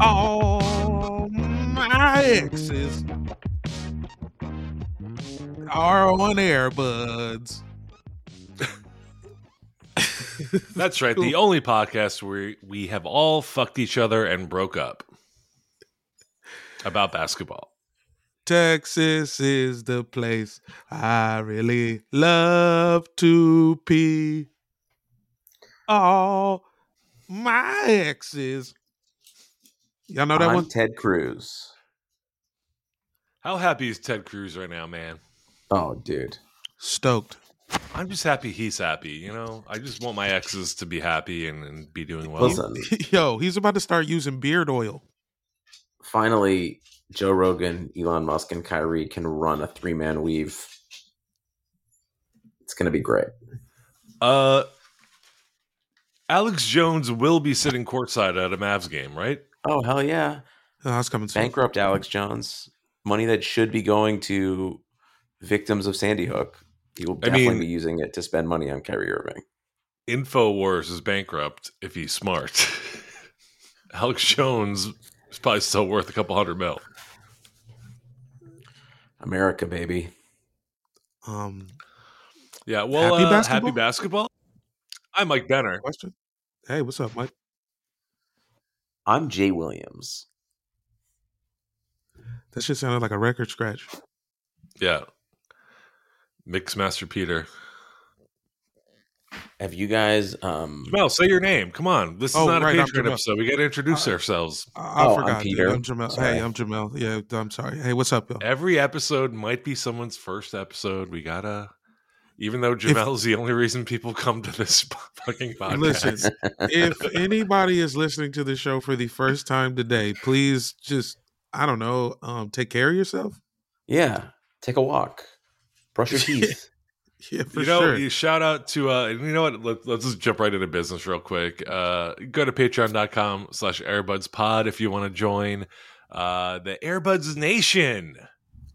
All my exes are on Airbuds. That's right. The only podcast where we have all fucked each other and broke up about basketball. Texas is the place I really love to pee. All my exes. Y'all know that I'm one? Ted Cruz. How happy is Ted Cruz right now, man? Oh, dude. Stoked. I'm just happy he's happy. You know, I just want my exes to be happy and, and be doing well. Listen, Yo, he's about to start using beard oil. finally, Joe Rogan, Elon Musk, and Kyrie can run a three man weave. It's going to be great. Uh, Alex Jones will be sitting courtside at a Mavs game, right? Oh, hell yeah. Oh, that's coming soon. Bankrupt Alex Jones. Money that should be going to victims of Sandy Hook. He will I definitely mean- be using it to spend money on Kyrie Irving. Infowars is bankrupt if he's smart. Alex Jones is probably still worth a couple hundred mil. America, baby. Um, Yeah. Well, Happy uh, basketball? happy basketball. I'm Mike Benner. question. Hey, what's up, Mike? I'm Jay Williams. That shit sounded like a record scratch. Yeah. Mixmaster Peter. Have you guys um Jamel, say your name. Come on. This is Oh, not right, a I'm Patreon episode. We got to introduce Uh, ourselves. I, I Oh, I'm forgot. dude. Peter. I'm Jamel. Sorry. Hey, I'm Jamel. Yeah, I'm sorry. Hey, what's up, yo? Every episode might be someone's first episode. We got to, even though Jamel's the only reason people come to this fucking podcast. Listen, if anybody is listening to the show for the first time today, please just I don't know, um, take care of yourself. Yeah. Take a walk. Brush your teeth. Yeah, for you know, sure. you shout out to uh you know what let, let's just jump right into business real quick uh go to patreon.com slash airbuds pod if you want to join uh the airbuds nation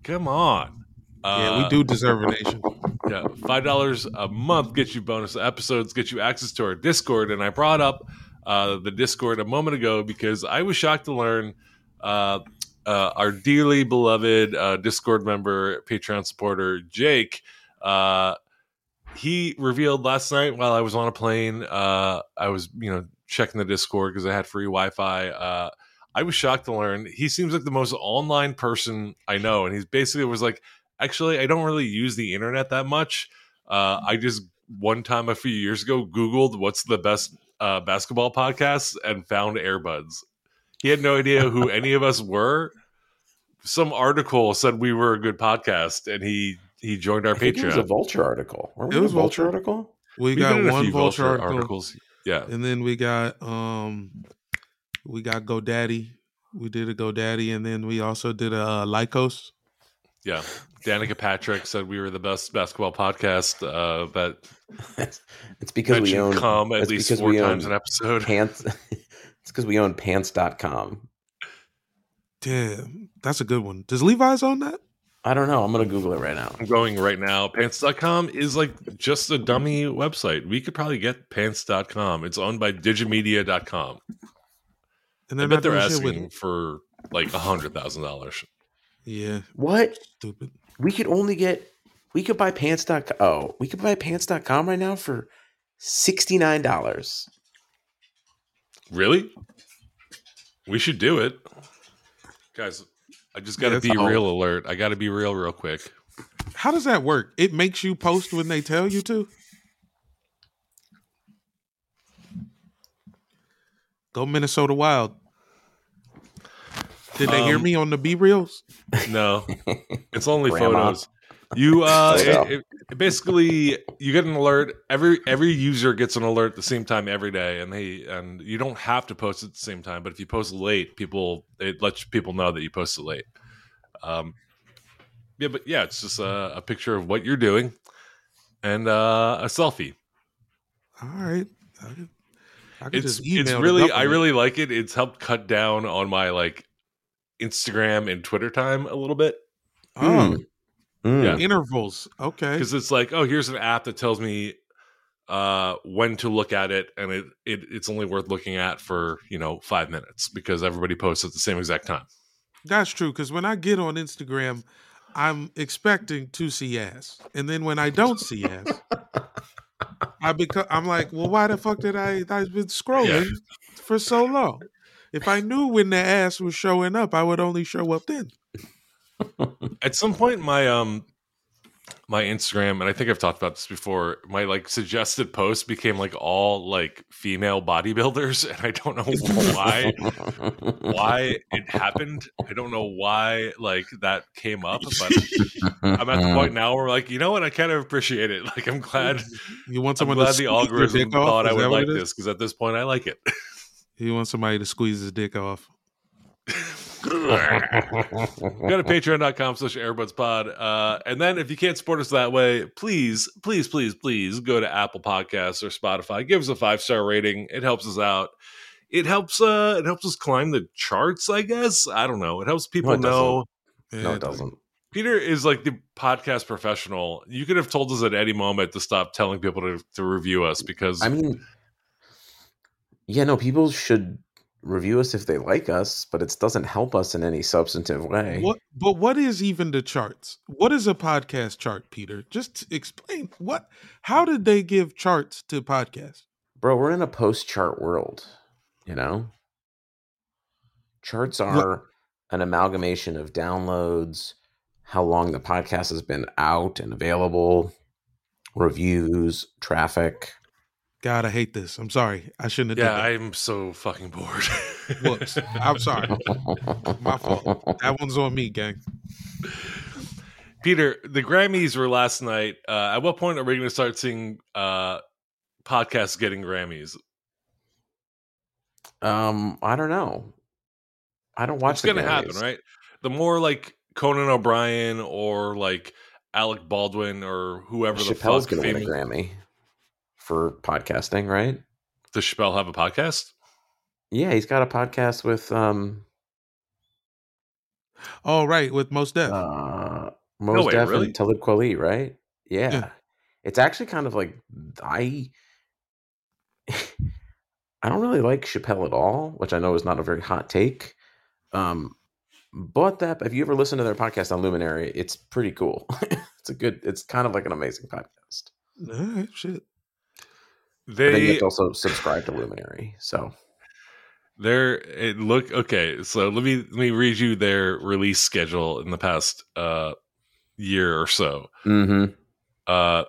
come on yeah, Uh, we do deserve a nation. Yeah five dollars a month gets you bonus episodes gets you access to our discord and i brought up uh the discord a moment ago because i was shocked to learn uh uh, our dearly beloved uh, Discord member, Patreon supporter Jake, uh, he revealed last night while I was on a plane. Uh, I was, you know, checking the Discord because I had free Wi-Fi. I was shocked to learn he seems like the most online person I know, and he's basically was like, actually, I don't really use the internet that much. Uh, I just one time a few years ago Googled what's the best uh, basketball podcast and found Airbuds. He had no idea who any of us were. Some article said we were a good podcast, and he he joined our I think it was a vulture article. Weren't we It in a was vulture Vulture. article? We We've got been in a one few vulture article, articles. Yeah, and then we got um, we got GoDaddy. We did a GoDaddy, and then we also did a uh, Lycos. yeah. Danica Patrick said we were the best basketball podcast. Uh, that it's because we mentioned own come at least four times an episode. pants. it's because we own pants.com. Damn, that's a good one. Does Levi's own that? I don't know. I'm gonna Google it right now. I'm going right now. Pants.com is like just a dummy website. We could probably get pants.com. It's owned by digimedia.com. And I they're bet they're doing with asking for like a hundred thousand dollars. Yeah, What? stupid. We could only get. We could buy pants.com. Oh, we could buy pants.com right now for sixty nine dollars. Really? We should do it. Guys, I just gotta Yeah, be it's- real alert. I gotta be real real quick. How does that work? It makes you post when they tell you to. Go Minnesota Wild. Did they hear Um, me on the BeReals? No, it's only Grandma. photos. You uh, it, it- it basically you get an alert. Every every user gets an alert at the same time every day, and they and you don't have to post at the same time. But if you post late, people it lets people know that you posted late. Um, yeah, but yeah, it's just a, a picture of what you're doing and uh, a selfie. All right. I could, I could It's just email it's really I really like it. It's helped cut down on my like Instagram and Twitter time a little bit. oh Mm. Yeah. intervals. Okay. because it's like oh here's an app that tells me uh when to look at it and it, it it's only worth looking at for you know five minutes because everybody posts at the same exact time That's true. Because when I get on Instagram, I'm expecting to see ass, and then when I don't see ass, I become. I'm like, well, why the fuck did I? I've been scrolling for so long. If I knew when the ass was showing up, I would only show up then. at some point my um my instagram and i think i've talked about this before my like suggested post became like all like female bodybuilders and i don't know why why it happened. I don't know why like that came up but i'm at the point now where like you know what? I kind of appreciate it. Like i'm glad You want I'm someone glad to the algorithm thought I would like this because at this point I like it. You wants somebody to squeeze his dick off? Go to patreon.com slash airbudspod. Uh, and then if you can't support us that way, please, please, please, please go to Apple Podcasts or Spotify. Give us a five star rating. It helps us out. It helps uh it helps us climb the charts, I guess. I don't know. It helps people it doesn't. know. no, it doesn't. Peter is like the podcast professional. You could have told us at any moment to stop telling people to, to review us because I mean, yeah, no, people should review us if they like us, but it doesn't help us in any substantive way. What? But what is even the charts? What is a podcast chart, Peter? Just explain what. How did they give charts to podcasts? Bro, we're in a post chart world, you know? Charts are an amalgamation of downloads, how long the podcast has been out and available, reviews, traffic. God, I hate this. I'm sorry. I shouldn't have. Done that. Yeah, I'm so fucking bored. Whoops. I'm sorry. My fault. that. that one's on me, gang. Peter, the Grammys were last night. Uh, at what point are we going to start seeing uh, podcasts getting Grammys? um, I don't know. I don't watch What's the going to happen, right? The more like Conan O'Brien or like Alec Baldwin or whoever the Chappelle's fuck going to win a Grammy for podcasting, right? Does Chappelle have a podcast? Yeah, he's got a podcast with um Oh right, with Mos Def. uh Mos way, Def really? and Talib Kweli, right? Yeah. Yeah. It's actually kind of like I I don't really like Chappelle at all, which I know is not a very hot take. Um but that if you ever listen to their podcast on Luminary, it's pretty cool. it's a good it's kind of like an amazing podcast. All right, shit. But then you They have to also subscribe to Luminary. So They're it look okay. So let me let me read you their release schedule in the past uh year or so. mm-hmm. Uh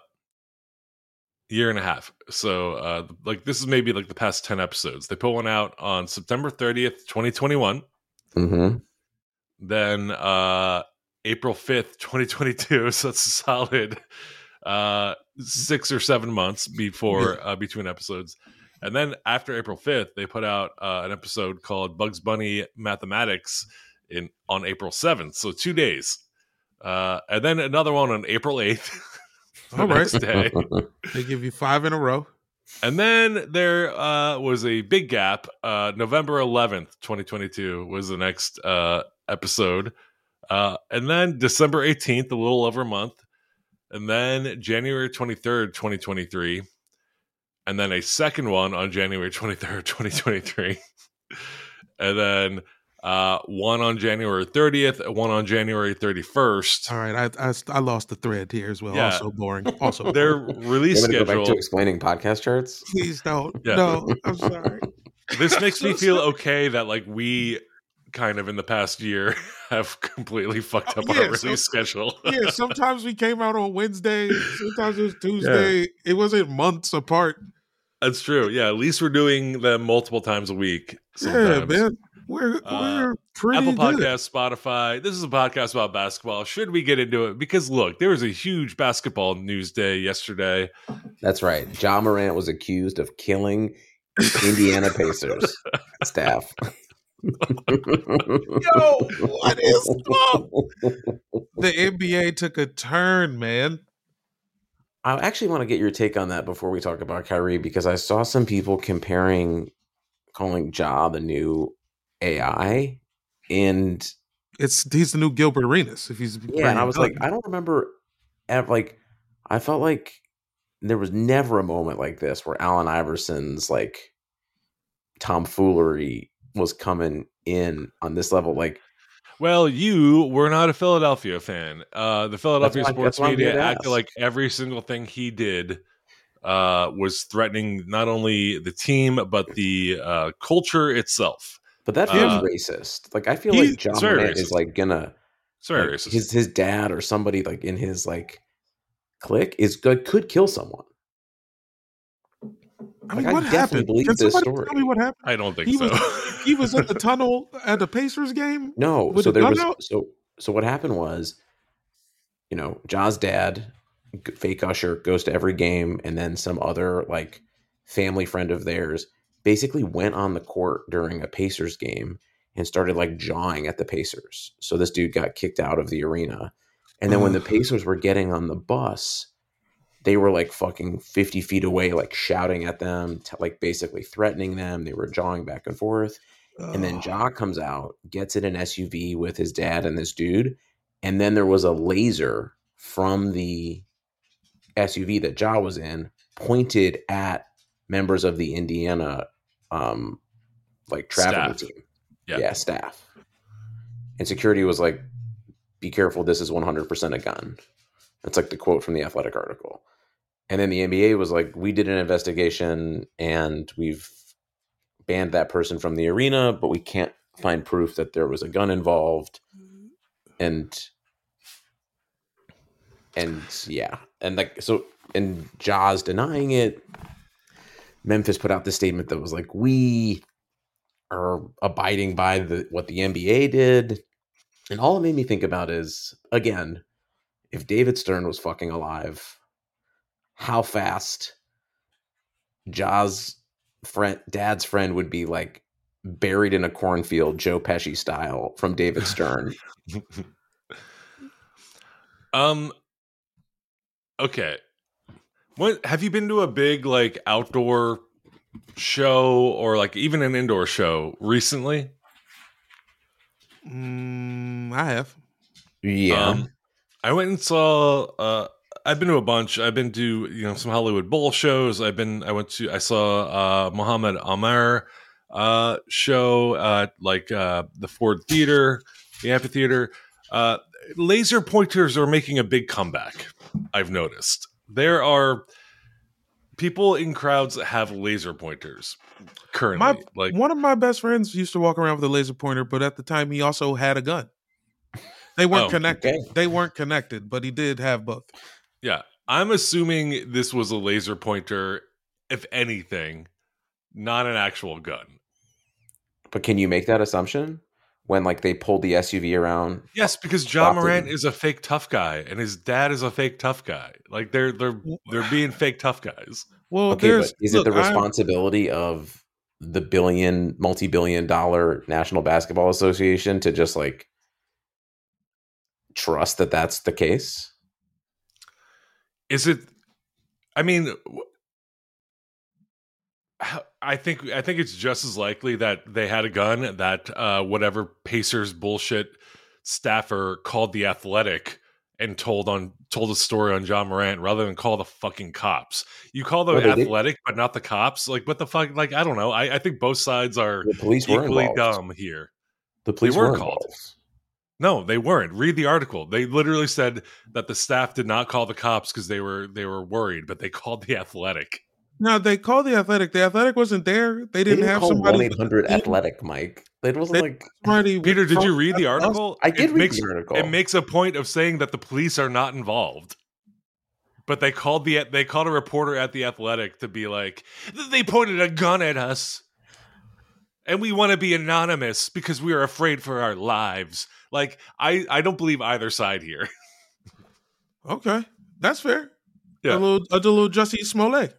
year and a half. So uh like this is maybe like the past 10 episodes. They put one out on September 30th, 2021. Mm-hmm. Then uh April 5th, 2022. So that's a solid uh six or seven months before uh between episodes. And then after April 5th, they put out uh, an episode called Bugs Bunny Mathematics in on April 7th. So two days. Uh, and then another one on April 8th. the All right. day. They give you five in a row. And then there uh, was a big gap. Uh, November 11th, 2022 was the next uh, episode. Uh, and then December 18th, a little over a month. And then January 23rd, 2023. And then a second one on January 23rd, 2023. and then uh, one on January 30th, one on January 31st. All right, I, I I lost the thread here as well. Yeah. Also boring. Also, Their boring. release You want me to go back schedule. to explaining podcast charts? please don't. Yeah. No, I'm sorry. This makes me feel sorry. okay that like we kind of in the past year have completely fucked Oh, up our yeah, so- release schedule. Yeah, sometimes we came out on Wednesday. Sometimes it was Tuesday. It wasn't months apart. That's true. Yeah, at least we're doing them multiple times a week. Yeah, man, we're Uh, we're pretty Apple good. Spotify. This is a podcast about basketball. Should we get into it? Because look, there was a huge basketball news day yesterday. That's right. Ja Morant was accused of killing Indiana Pacers staff. Yo, what is up? The NBA took a turn, man. I actually want to get your take on that before we talk about Kyrie because I saw some people comparing calling Ja the new AI, and It's he's the new Gilbert Arenas. If he's yeah, and I was like, I don't remember, ever, like, I felt like there was never a moment like this where Allen Iverson's like tomfoolery was coming in on this level. Like, Well, you were not a Philadelphia fan. Uh, the Philadelphia why- sports that's why I'm here media acted like every single thing he did uh, was threatening not only the team but the uh, culture itself. but that feels Uh, racist. Like, I feel he- like John it's is like gonna It's very like, his his dad or somebody like in his like clique is good could kill someone. I mean, like, what definitely happened? believe Can this somebody story. tell me what happened? I don't think He so. was he was in the tunnel at the Pacers game. No, so there was out? so so what happened was, you know, Ja's dad, fake usher, goes to every game, and then some other like family friend of theirs basically went on the court during a Pacers game and started like jawing at the Pacers. So this dude got kicked out of the arena, and then when the Pacers were getting on the bus. They were like fucking 50 feet away, like shouting at them, t- like basically threatening them. They were jawing back and forth. And then. Ja comes out, gets in an SUV with his dad and this dude. And then there was a laser from the SUV that Ja was in, pointed at members of the Indiana um like traveling Staff. team. Yeah. staff. And security was like, be careful, this is 100% a gun. That's like the quote from the athletic article. And then the NBA was like, we did an investigation and we've banned that person from the arena, but we can't find proof that there was a gun involved. And and yeah, and like so, and Ja's denying it. Memphis put out this statement that was like, "We are abiding by the what the NBA did," and all it made me think about is again, if David Stern was fucking alive, how fast Ja's friend, dad's friend would be like buried in a cornfield, Joe Pesci style, from David Stern. um. Okay. What have you been to a big like outdoor show or like even an indoor show recently? Mm, I have. yeah, Um, I went and saw. Uh, I've been to a bunch. I've been to you know some Hollywood Bowl shows. I've been. I went to. I saw uh, Mohammed Amer uh, show at like uh, the Ford Theater, the amphitheater. Uh, laser pointers are making a big comeback. I've noticed there are people in crowds that have laser pointers currently. My like one of my best friends used to walk around with a laser pointer, but at the time he also had a gun. They weren't Oh, connected. okay. They weren't connected, but he did have both. Yeah, I'm assuming this was a laser pointer, if anything, not an actual gun. but can you make that assumption when like they pulled the SUV around? Yes, because Ja Stopped Morant is a fake tough guy, and his dad is a fake tough guy. Like they're they're they're being fake tough guys. Well, Okay, there's but is it look, the I'm- responsibility of the billion, multi-billion dollar National Basketball Association to just like trust that that's the case? Is it? I mean, I think I think it's just as likely that they had a gun that uh, whatever Pacers bullshit staffer called the athletic and told on told a story on Ja Morant rather than call the fucking cops. You call the Oh, they did? athletic, but not the cops. Like what the fuck? Like I don't know. I, I think both sides are The police equally dumb here. The police were were called. involved. No, they weren't. Read the article. They literally said that the staff did not call the cops because they were they were worried, but they called the athletic. No, they called the athletic. The athletic wasn't there. They They didn't didn't have call one somebody. eight hundred athletic, Mike. It wasn't They- like somebody Peter, did you read the article? I did it read makes, the article. It makes a point of saying that the police are not involved. But they called the they called a reporter at the Athletic to be like, they pointed a gun at us. And we want to be anonymous because we are afraid for our lives. Like I I don't believe either side here. Okay, that's fair. Yeah. A little, a little Jussie Smollett.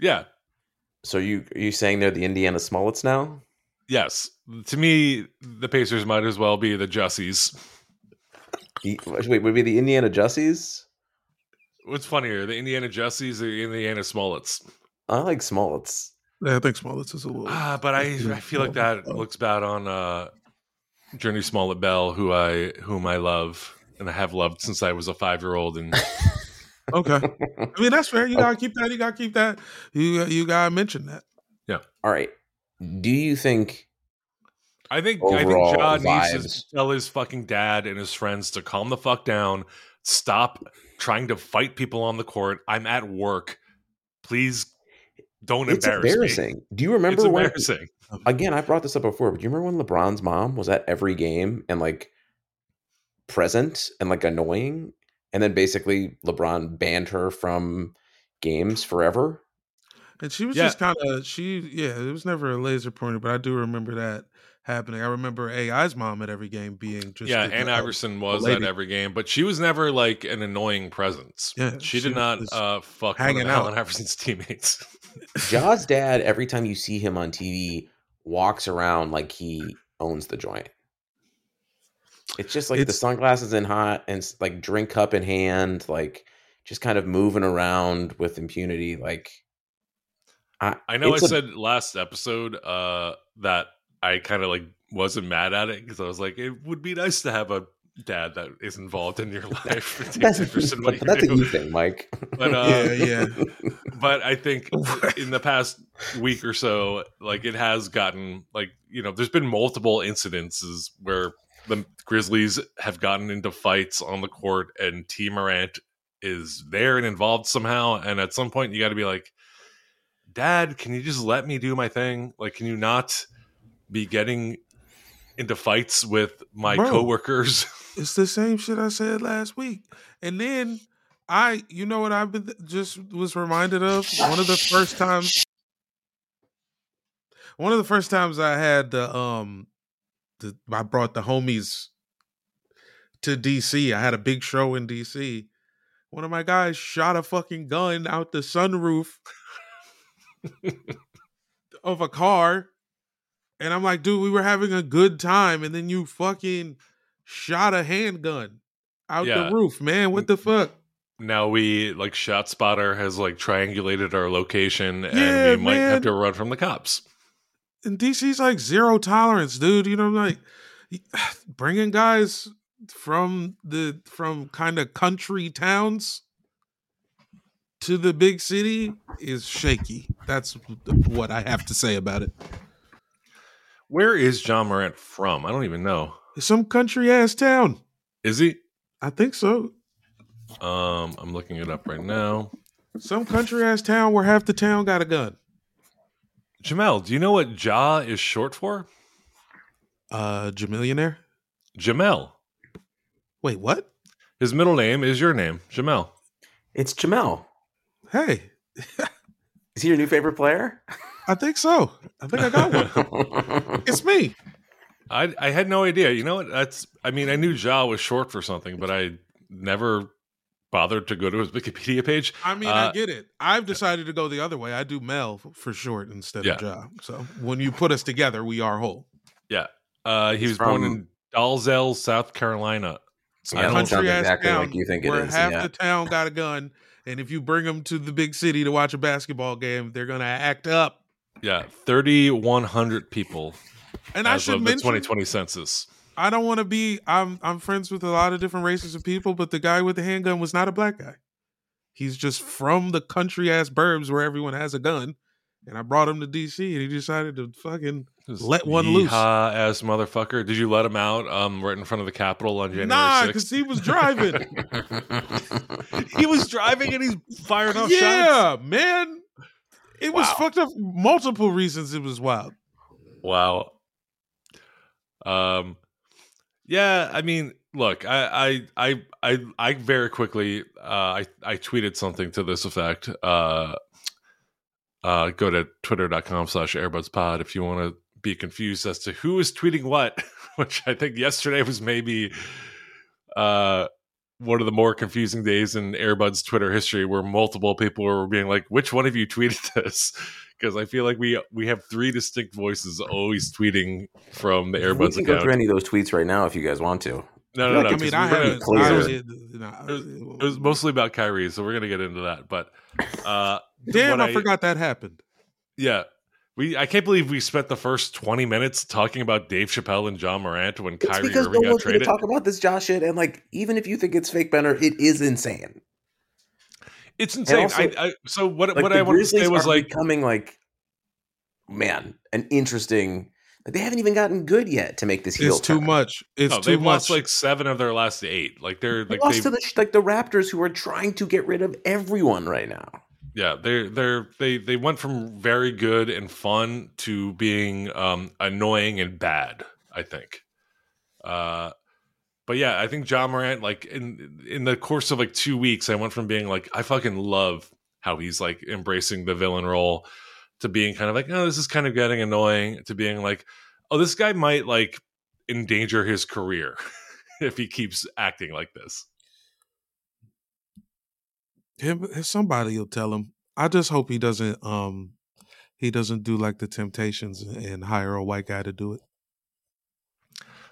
yeah. So you are you saying they're the Indiana Smollets now? Yes. To me, the Pacers might as well be the Jussies. The- Wait, would it be the Indiana Jussies? What's funnier, the Indiana Jussies or the Indiana Smollets? I like Smollets. Yeah, I think Smollets is a little. Ah, but I, I feel like that looks bad on uh, Jurnee Smollett Bell, who I whom I love and I have loved since I was a five year old. And Okay, I mean that's fair. You gotta keep that. You gotta keep that. You you gotta mention that. Yeah. All right. Do you think I think I think Ja vibes. needs to tell his fucking dad and his friends to calm the fuck down. Stop trying to fight people on the court. I'm at work. Please don't it's embarrass me. Do you remember It's when embarrassing. Again, I brought this up before, but do you remember when LeBron's mom was at every game and like present and like annoying? And then basically LeBron banned her from games forever. And she was Yeah. just kind of she. Yeah, it was never a laser pointer, but I do remember that happening. I remember AI's mom at every game being just yeah, the- Ann Iverson was at every game, but she was never like an annoying presence. Yeah, she, she did not was uh, fuck hanging of out. Allen Iverson's teammates. Ja's dad, every time you see him on TV, walks around like he owns the joint. It's just like the sunglasses in hot and like drink cup in hand, like just kind of moving around with impunity. Like I, I know I said last episode uh, that I kind of like wasn't mad at it because I was like, it would be nice to have a dad that is involved in your life. It takes in but that's a do. you thing, Mike. But uh, yeah, yeah. but I think in the past week or so, like it has gotten like you know, there's been multiple incidences where the Grizzlies have gotten into fights on the court, and Tee Morant is there and involved somehow. And at some point, you got to be like, Dad, can you just let me do my thing? Like, can you not be getting into fights with my Bro. coworkers? It's the same shit I said last week. And then I, you know what I've been just was reminded of one of the first times. One of the first times I had the um, the I brought the homies to DC. I had a big show in DC. One of my guys shot a fucking gun out the sunroof of a car. And I'm like, dude, we were having a good time, and then you fucking shot a handgun out Yeah. the roof, man. What the fuck? now we like shot spotter has like triangulated our location and Yeah, we might have to run from the cops And DC's like zero tolerance, dude. You know, like bringing guys from the from kind of country towns to the big city is shaky. That's what I have to say about it. where is ja morant from i don't even know Some country ass town. is he I think so. um i'm looking it up right now Some country ass town where half the town got a gun. jamel do you know what ja is short for Uh, Jamillionaire. jamel Wait, what? his middle name is your name jamel it's Jamel. Hey, Is he your new favorite player? I think so. I think I got one. it's me. I, I had no idea. You know what? That's. I mean, I knew Ja was short for something, but I never bothered to go to his Wikipedia page. I mean, Uh, I get it. I've decided to go the other way. I do Mel for short instead of Yeah. Ja. So when you put us together, we are whole. Yeah, uh, he He's was born in Dalzell, South Carolina. Yeah, it don't sound country ass exactly town like you think it where is, half yeah. the town got a gun, and if you bring them to the big city to watch a basketball game, they're gonna act up. Yeah, thirty one hundred people And I should mention, 2020 census. I don't want to be. I'm I'm friends with a lot of different races of people, but the guy with the handgun was not a black guy. He's just from the country ass burbs where everyone has a gun, and I brought him to DC, and he decided to fucking This let one loose. ass motherfucker. Did you let him out um, right in front of the Capitol on January Nah, 6th? because he was driving. he was driving and he's firing off shots. yeah, man. It was fucked up. Multiple reasons. It was wild. Wow. Um yeah, I mean, look, I I I I, I very quickly uh I, I tweeted something to this effect. Uh uh go to twitter.com slash airbudspod if you want to be confused as to who is tweeting what, which I think yesterday was maybe uh one of the more confusing days in Airbud's Twitter history where multiple people were being like, which one of you tweeted this? Because I feel like we we have three distinct voices always tweeting from the we Airbud's can go through any of those tweets right now if you guys want to. No, no, no. I 'cause mean, we're I gonna- had. clear. I it was, was- it was mostly about Kyrie, so we're gonna get into that. But uh Damn, I, I- forgot that happened. yeah. We I can't believe we spent the first 20 minutes talking about Dave Chappelle and Ja Morant when It's Kyrie because Irving no got one's going to traded. talk about this Josh shit, and like, even if you think it's fake Benner, it is insane. It's insane. also- I, I so what Like what I wanted to Grizzlies say was like becoming like, man, an interesting. Like they haven't even gotten good yet to make this heel. It's too much. It's no, too they've much. lost like seven of their last eight. Like they're They like lost they to the like the Raptors, who are trying to get rid of everyone right now. Yeah they're they're they they went from very good and fun to being um annoying and bad i think. Uh but yeah i think ja morant like in in the course of like two weeks i went from being like i fucking love how he's like embracing the villain role to being kind of like oh this is kind of getting annoying to being like oh this guy might like endanger his career if he keeps acting like this him somebody will tell him. I just hope he doesn't um he doesn't do like the temptations and hire a white guy to do it.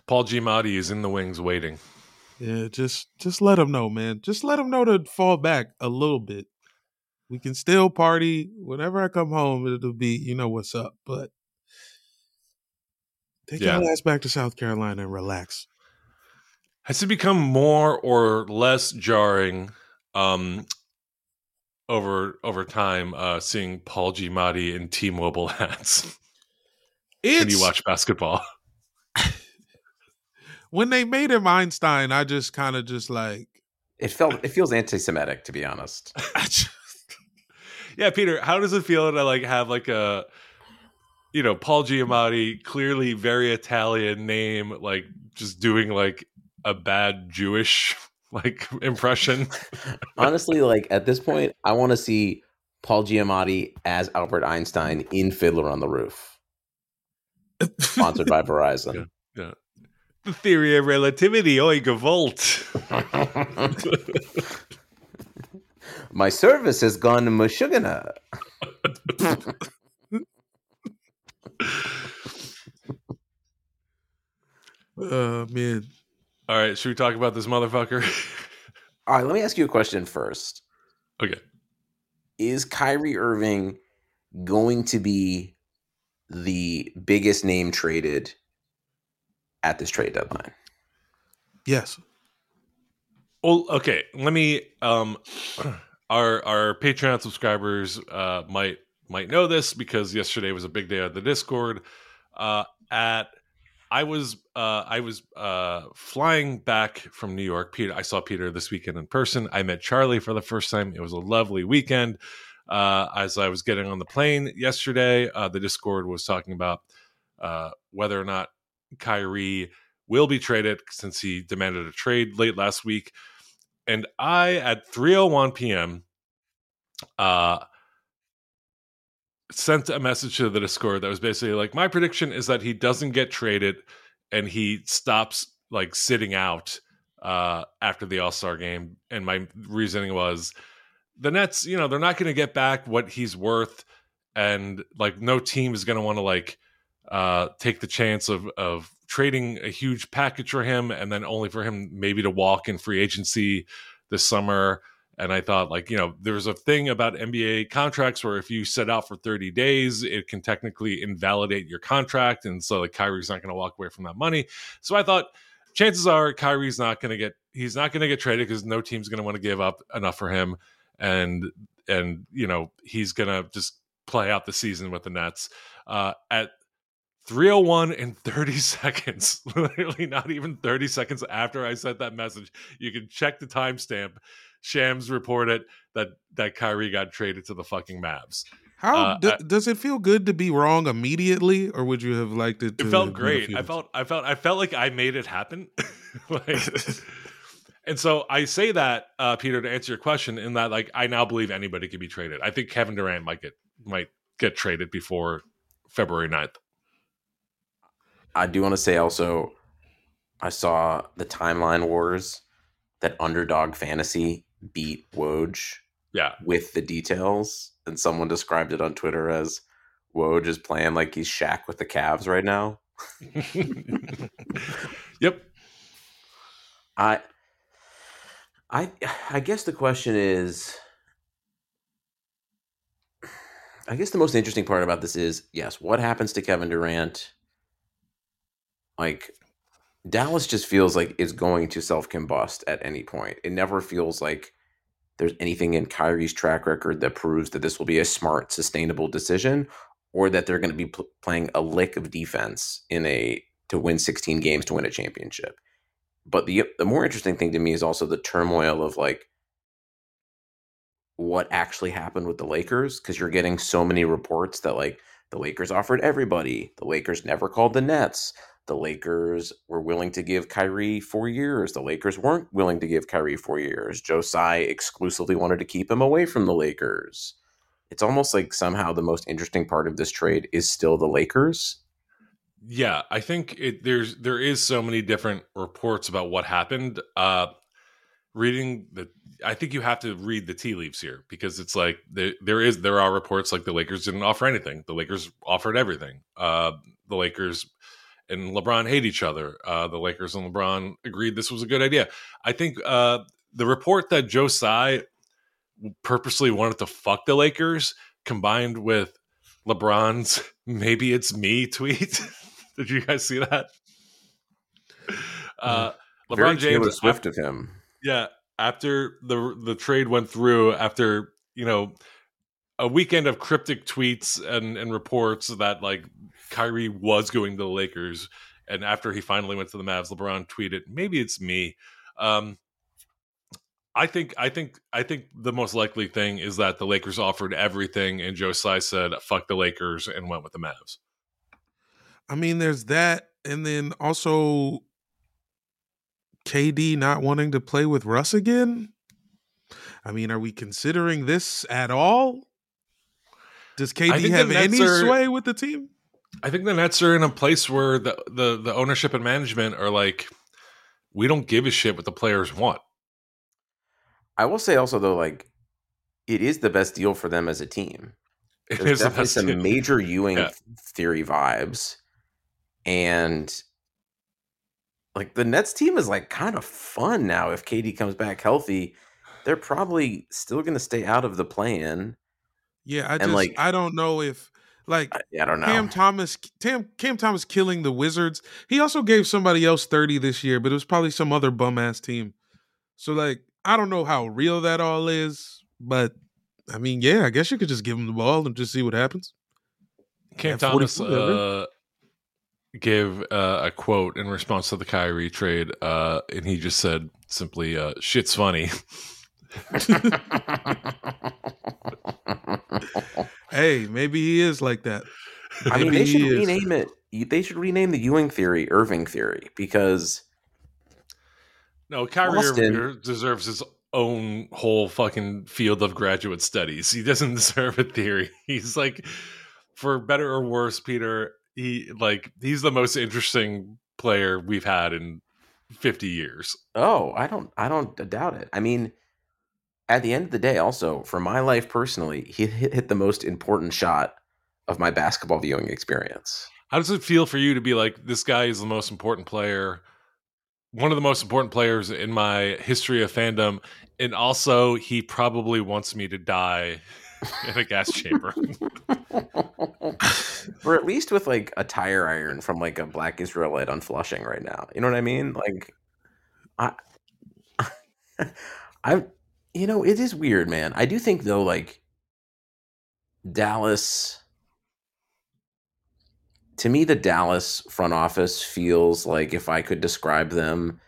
Paul giamatti is in the wings waiting. Yeah just just let him know man. Just let him know to fall back a little bit. We can still party. Whenever i come home it'll be you know what's up but take Yeah. your ass back to south carolina and relax. Has it become more or less jarring um over over time uh seeing Paul Giamatti in T-Mobile hats it's when you watch basketball? when they made him einstein i just kind of just like It felt it feels anti-Semitic to be honest. I just, yeah, Peter, how does it feel to like have like a you know, Paul Giamatti, clearly very Italian name, like just doing like a bad Jewish like impression? Honestly, like at this point, I want to see Paul Giamatti as Albert Einstein in Fiddler on the Roof, sponsored by Verizon. yeah the theory of relativity, oy gevalt. My service has gone to Meshuggah. uh man All right, should we talk about this motherfucker? All right, let me ask you a question first. okay. Is Kyrie Irving going to be the biggest name traded at this trade deadline? yes Well, okay. Let me. Um, our our Patreon subscribers uh, might might know this because yesterday was a big day on the Discord. Uh, at I was uh, I was uh, flying back from New York. Peter, I saw Peter this weekend in person. I met Charlie for the first time. It was a lovely weekend. Uh, as I was getting on the plane yesterday, uh, the Discord was talking about uh, whether or not Kyrie will be traded since he demanded a trade late last week. And I at 3:01 p.m. sent a message to the Discord that was basically like my prediction is that he doesn't get traded and he stops like sitting out uh after the All-Star game. And my reasoning was the Nets, you know, they're not going to get back what he's worth and like no team is going to want to like uh take the chance of of trading a huge package for him and then only for him maybe to walk in free agency this summer And I thought, like, you know, there's a thing about NBA contracts where if you set out for 30 days, it can technically invalidate your contract. And so, like, Kyrie's not going to walk away from that money. So I thought, chances are Kyrie's not going to get, he's not going to get traded because no team's going to want to give up enough for him. And, and, you know, he's going to just play out the season with the Nets. Uh, at 301 and 30 seconds, literally not even 30 seconds after I sent that message, you can check the timestamp Shams reported that that Kyrie got traded to the fucking Mavs. How Uh, d- I- does it feel good to be wrong immediately, or would you have liked it? To It felt have been a great. I felt I felt I felt like I made it happen. like, and so I say that, uh, Peter, to answer your question, in that like I now believe anybody could be traded. I think Kevin Durant might get might get traded before February 9th. I do want to say also, I saw the timeline wars that Underdog Fantasy beat Woj Yeah. with the details, and someone described it on Twitter as Woj is playing like he's Shaq with the Cavs right now. yep. I, I, I guess the question is, I guess the most interesting part about this is, yes, what happens to Kevin Durant? Like, Dallas just feels like it's going to self combust at any point. It never feels like there's anything in Kyrie's track record that proves that this will be a smart, sustainable decision, or that they're going to be pl- playing a lick of defense in a to win 16 games to win a championship. But the the more interesting thing to me is also the turmoil of like what actually happened with the Lakers because you're getting so many reports that like the Lakers offered everybody, the Lakers never called the Nets, the Lakers were willing to give Kyrie four years, the Lakers weren't willing to give Kyrie four years. Tsai exclusively wanted to keep him away from the Lakers. It's almost like somehow the most interesting part of this trade is still the Lakers. Yeah, I think it there's there is so many different reports about what happened. Uh reading the I think you have to read the tea leaves here because it's like there, there is there are reports like the Lakers didn't offer anything. The Lakers offered everything. Uh the Lakers and LeBron hate each other. Uh the Lakers and LeBron agreed this was a good idea. I think uh the report that Joe Tsai purposely wanted to fuck the Lakers combined with LeBron's maybe it's me tweet. Did you guys see that? Uh, LeBron Taylor James, Swift of him. yeah, after the the trade went through, after you know a weekend of cryptic tweets and and reports that like Kyrie was going to the Lakers, and after he finally went to the Mavs, LeBron tweeted, "Maybe it's me." Um, I think I think I think the most likely thing is that the Lakers offered everything, and Joe Tsai said, "Fuck the Lakers," and went with the Mavs. I mean, there's that, and then also KD not wanting to play with Russ again. I mean, are we considering this at all? Does KD have any are- sway with the team? I think the Nets are in a place where the, the the ownership and management are like, we don't give a shit what the players want. I will say also though, like it is the best deal for them as a team. It There's is the definitely best some deal. major Ewing Yeah. theory vibes, and like the Nets team is like kind of fun now. If KD comes back healthy, they're probably still going to stay out of the play-in. Yeah, I And, just like- I don't know if like I, I don't know. Cam Thomas Cam, Cam Thomas killing the Wizards. He also gave somebody else 30 this year, but it was probably some other bum ass team. So like I don't know how real that all is, but I mean, yeah, I guess you could just give him the ball and just see what happens. Cam Yeah, Thomas uh, gave uh, a quote in response to the Kyrie trade, uh, and he just said simply, uh, "Shit's funny." Hey, maybe he is like that. I mean, they should he is. rename it. They should rename the Ewing theory Irving theory because no, Kyrie Austin- Irving deserves his own whole fucking field of graduate studies. He doesn't deserve a theory. He's like, for better or worse, Peter. He like he's the most interesting player we've had in fifty years. Oh, I don't I don't doubt it. I mean, at the end of the day, also for my life personally, he hit, hit the most important shot of my basketball viewing experience. How does it feel for you to be like this guy is the most important player one of the most important players in my history of fandom, and also he probably wants me to die in a gas chamber. or at least with like a tire iron from like a black Israelite on Flushing right now. You know what I mean? Like, I, I, you know, it is weird, man. I do think though, like Dallas. To me, the Dallas front office feels like if I could describe them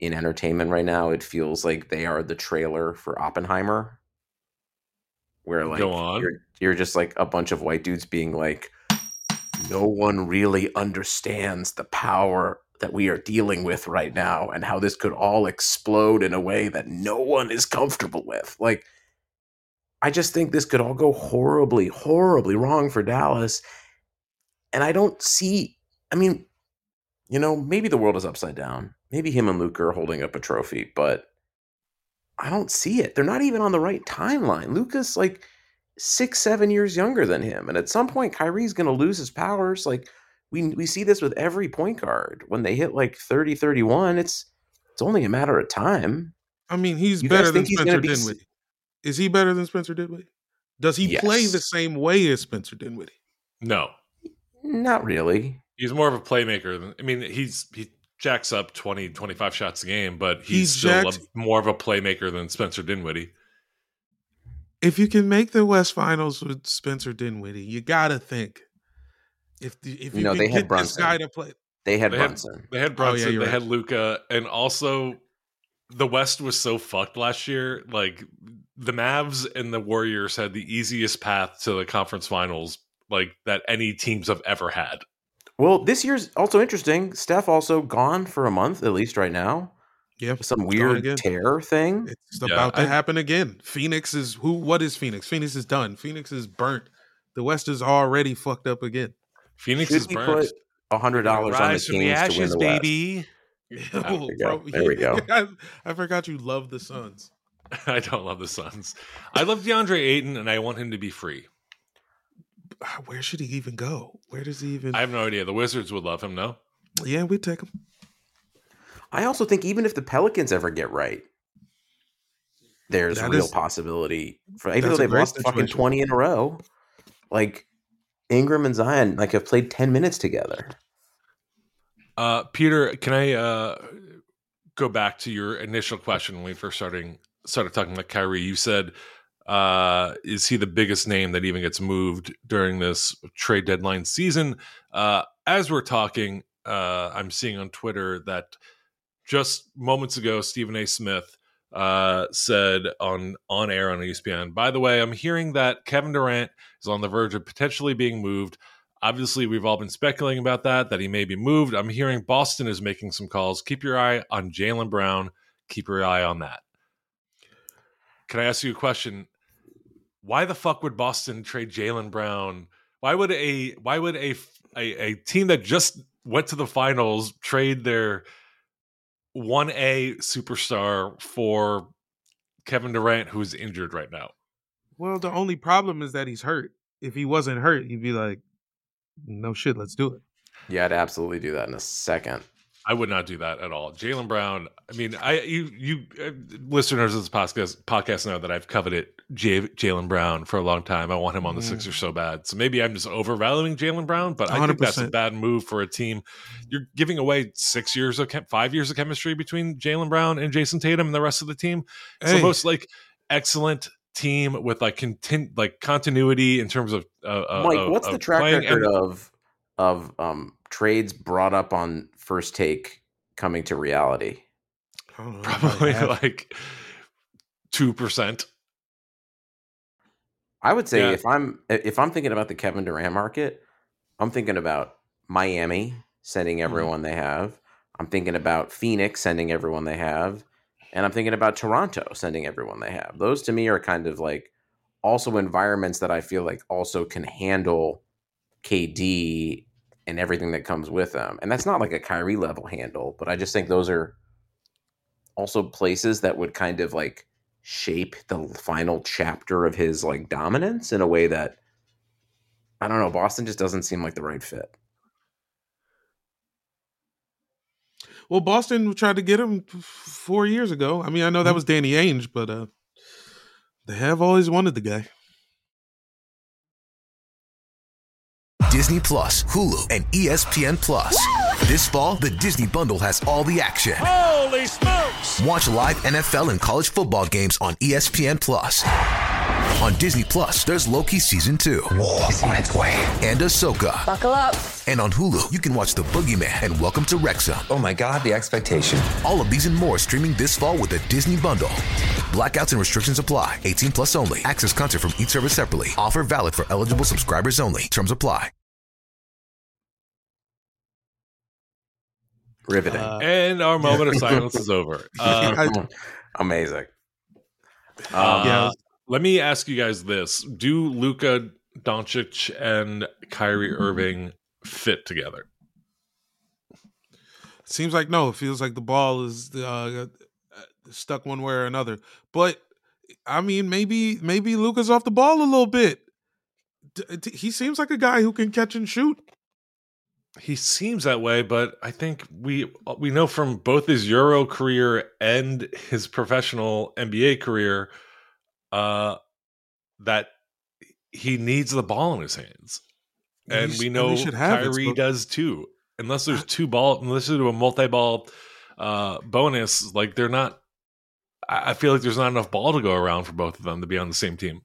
in entertainment right now, it feels like they are the trailer for Oppenheimer where like Go on. You're, you're just like a bunch of white dudes being like no one really understands the power that we are dealing with right now and how this could all explode in a way that no one is comfortable with like i just think this could all go horribly horribly wrong for dallas and i don't see i mean you know maybe the world is upside down maybe him and Luka are holding up a trophy but I don't see it. They're not even on the right timeline. Luka's like six, seven years younger than him. And at some point, Kyrie's going to lose his powers. Like, we, we see this with every point guard. When they hit like 30, 31, it's it's only a matter of time. I mean, he's You better than think he's Spencer gonna be Dinwiddie. Is he better than Spencer Dinwiddie? Does he play the same way as Spencer Dinwiddie? no, Not really. he's more of a playmaker. Than, I mean, he's he jacks up 20, 25 shots a game, but He he's still jacks- a, more of a playmaker than Spencer Dinwiddie. If you can make the West Finals with Spencer Dinwiddie, you gotta think if the, if you No, can they had get this Brunson. guy to play. They had They had- Brunson. They had Oh, yeah, Brunson, you're they had. Luka, and also the West was so fucked last year. Like the Mavs and the Warriors had the easiest path to the conference finals, like that any teams have ever had. Well, this year's also interesting. Steph also gone for a month, at least right now. Yeah, Some weird tear thing. It's Yeah, about to I- happen again. Phoenix is who? What is Phoenix? Phoenix is done. Phoenix is burnt. The West is already fucked up again. Phoenix Should is we burnt. put a hundred dollars on the Rise Kings the to win ashes, the West? baby. Oh, we go. There we go. I, I forgot you love the Suns. I don't love the Suns. I love DeAndre Ayton, and I want him to be free. Ah, Where should he even go? Where does he even? I have no idea. The Wizards would love him, no? yeah, we'd take him. I also think even if the Pelicans ever get right, there's That real is- possibility for even though they've great lost fucking twenty in a row. Like Ingram and Zion, like have played ten minutes together. Uh, Peter, can I uh, go back to your initial question when we first starting started talking about Kyrie? You said, uh, "Is he the biggest name that even gets moved during this trade deadline season?" Uh, as we're talking, uh, I'm seeing on Twitter that just moments ago, Stephen A. Smith uh, said on on air on ESPN. By the way, I'm hearing that Kevin Durant is on the verge of potentially being moved. Obviously, we've all been speculating about that, that he may be moved. I'm hearing Boston is making some calls. Keep your eye on Jaylen Brown. Keep your eye on that. Can I ask you a question? Why the fuck would Boston trade Jaylen Brown? Why would a why would a, a a team that just went to the finals trade their one A superstar for Kevin Durant, who's injured right now? Well, the only problem is that he's hurt. If he wasn't hurt, he'd be like, no shit, let's do it. Yeah, I'd absolutely do that in a second. I would not do that at all. Jaylen Brown. I mean, I you you uh, listeners of this podcast podcast know that I've coveted J- Jaylen Brown for a long time. I want him on the Mhm. Sixers so bad. So maybe I'm just overvaluing Jaylen Brown, but I think that's a bad move for a team. You're giving away six years of chem- five years of chemistry between Jaylen Brown and Jayson Tatum and the rest of the team. It's Hey. the most like excellent team with like contin- like continuity in terms of uh, uh, Mike, of- what's the of track record and- of of um, trades brought up on first take coming to reality? I probably have- like two percent. I would say Yeah. if I'm if I'm thinking about the Kevin Durant market, I'm thinking about Miami sending Mm-hmm. everyone they have. I'm thinking about Phoenix sending everyone they have, and I'm thinking about Toronto sending everyone they have. Those to me are kind of like also environments that I feel like also can handle KD and everything that comes with them. And that's not like a Kyrie level handle, but I just think those are also places that would kind of like shape the final chapter of his like dominance in a way that I don't know. Boston just doesn't seem like the right fit. Well, Boston tried to get him four years ago. I mean, I know Mm-hmm. that was Danny Ainge, but uh, they have always wanted the guy. Disney Plus, Hulu, and ESPN Plus. This fall, the Disney Bundle has all the action. Holy smokes! Watch live NFL and college football games on ESPN Plus. On Disney Plus, there's Loki season two War is on its way. and Ahsoka. Buckle up. And on Hulu, you can watch The Boogeyman and Welcome to Wrexham. Oh my god, the expectation. All of these and more streaming this fall with the Disney Bundle. Blackouts and restrictions apply. 18 plus only. Access content from each service separately. Offer valid for eligible subscribers only. Terms apply. Riveting. Uh, And our moment of silence is over. Uh, Amazing. uh, Yeah. Let me ask you guys this: Do Luka Doncic and Kyrie Irving fit together? Seems like no. It feels like the ball is uh, stuck one way or another. But I mean, maybe maybe Luka's off the ball a little bit. D- d- He seems like a guy who can catch and shoot. He seems that way, but I think we we know from both his Euro career and his professional NBA career uh, that he needs the ball in his hands, and He we know he should have Kyrie so- does too. Unless there's two ball, unless there's a multi-ball uh, bonus, like they're not. I I feel like there's not enough ball to go around for both of them to be on the same team.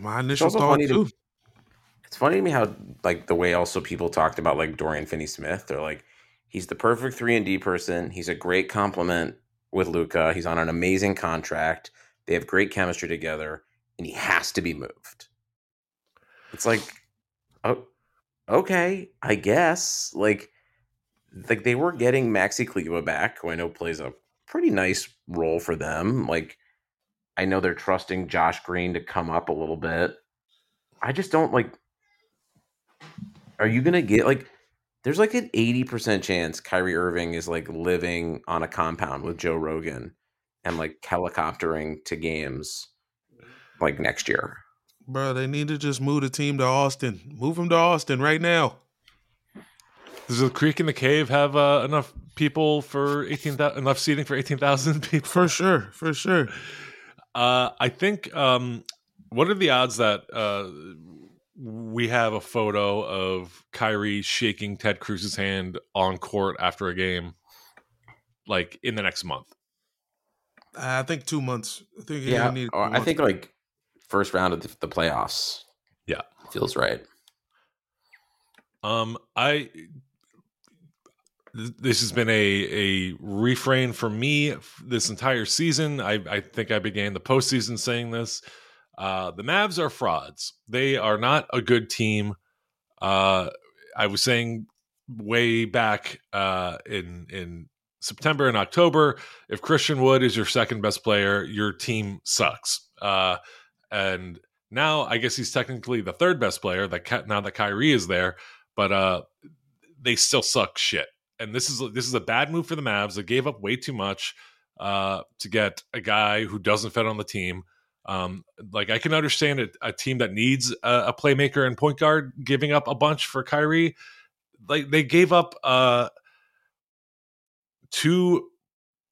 My initial thought funny to- too. It's funny to me how like the way also people talked about like Dorian Finney Smith. They're like, he's the perfect three and D person. He's a great complement with Luka. He's on an amazing contract. They have great chemistry together, and he has to be moved. It's like, oh, okay, I guess. Like, like they were getting Maxi Kleber back, who I know plays a pretty nice role for them. Like, I know they're trusting Josh Green to come up a little bit. I just don't like. Are you gonna get like? There's like an eighty percent chance Kyrie Irving is like living on a compound with Joe Rogan, and like helicoptering to games, like next year. Bro, they need to just move the team to Austin. Move them to Austin right now. Does the creek in the cave have uh, enough people for eighteen thousand? Enough seating for eighteen thousand people? For sure, for sure. Uh, I think. Um, what are the odds that uh, we have a photo of Kyrie shaking Ted Cruz's hand on court after a game, like in the next month? I think two months. I think Yeah, need or two I think like first round of the, the playoffs. Yeah. feels right. Um, I th- this has been a a refrain for me f- this entire season. I I think I began the postseason saying this. Uh, the Mavs are frauds. They are not a good team. Uh, I was saying way back uh, in in September and October, if Christian Wood is your second best player, your team sucks. Uh, and now I guess he's technically the third best player. That now that Kyrie is there, but uh, they still suck shit. And this is this is a bad move for the Mavs. They gave up way too much uh, to get a guy who doesn't fit on the team. Um, like I can understand a, a team that needs a, a playmaker and point guard giving up a bunch for Kyrie. Like they gave up uh, two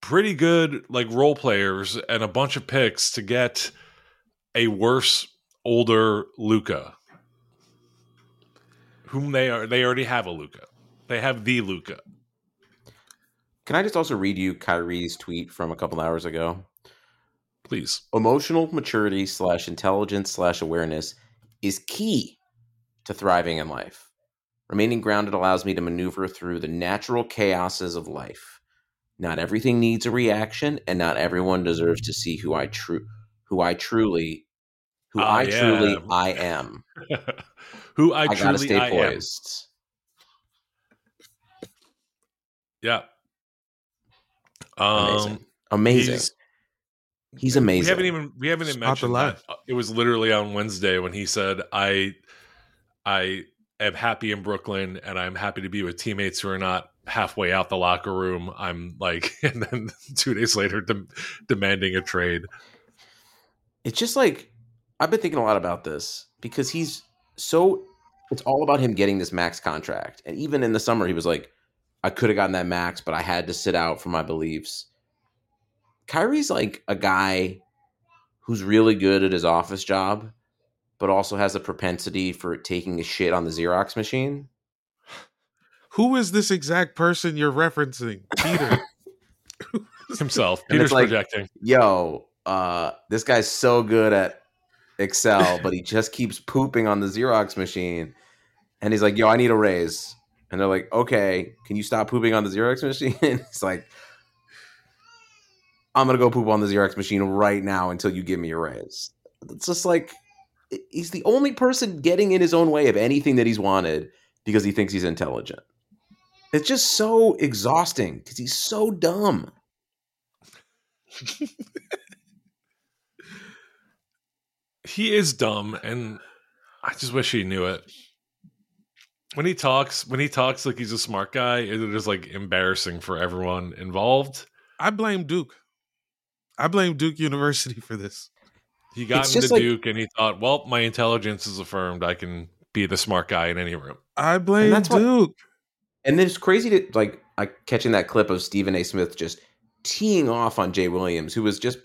pretty good like role players and a bunch of picks to get a worse older Luka, whom they are they already have a Luka. They have the Luka. Can I just also read you Kyrie's tweet from a couple hours ago? Please. Emotional maturity slash intelligence slash awareness is key to thriving in life. Remaining grounded allows me to maneuver through the natural chaoses of life. Not everything needs a reaction, and not everyone deserves to see who I true who I truly who I I, truly. I am. who I, I, gotta stay I am. poised. Yeah. Amazing. Um, Amazing. he's- He's, amazing. We haven't even we haven't even Spot mentioned that. Uh, it was literally on Wednesday when he said, "I, I am happy in Brooklyn, and I'm happy to be with teammates who are not halfway out the locker room." I'm like, and then two days later, dem- demanding a trade. it's just like I've been thinking a lot about this because he's so it's all about him getting this max contract. And even in the summer, he was like, I could have gotten that max, but I had to sit out for my beliefs. Kyrie's like a guy who's really good at his office job, but also has a propensity for taking a shit on the Xerox machine. Who is this exact person you're referencing? Peter. Himself. And Peter's like- projecting. Yo, uh, this guy's so good at Excel, but he just keeps pooping on the Xerox machine. And he's like, yo, I need a raise. And they're like, okay, can you stop pooping on the Xerox machine? it's like, I'm gonna go poop on the Xerox machine right now until you give me a raise. It's just like he's the only person getting in his own way of anything that he's wanted because he thinks he's intelligent. It's just so exhausting because he's so dumb. He is dumb, and I just wish he knew it. When he talks, when he talks like he's a smart guy, it is like embarrassing for everyone involved. I blame Duke. I blame Duke University for this. He got It's into just like- Duke and he thought, well, my intelligence is affirmed. I can be the smart guy in any room. I blame that's what- Duke. And then it's crazy to like I catching that clip of Stephen A. Smith just teeing off on Jay Williams, who was just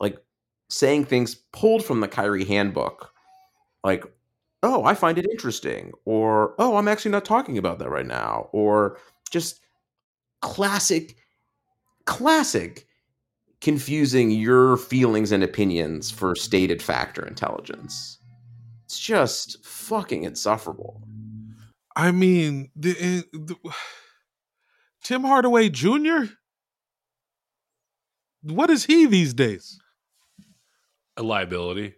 like saying things pulled from the Kyrie handbook, like, "Oh, I find it interesting," or "Oh, I'm actually not talking about that right now," or just classic, classic confusing your feelings and opinions for stated factor intelligence. It's just fucking insufferable. I mean, the, eh, the, Tim Hardaway Jr. What is he these days? A liability.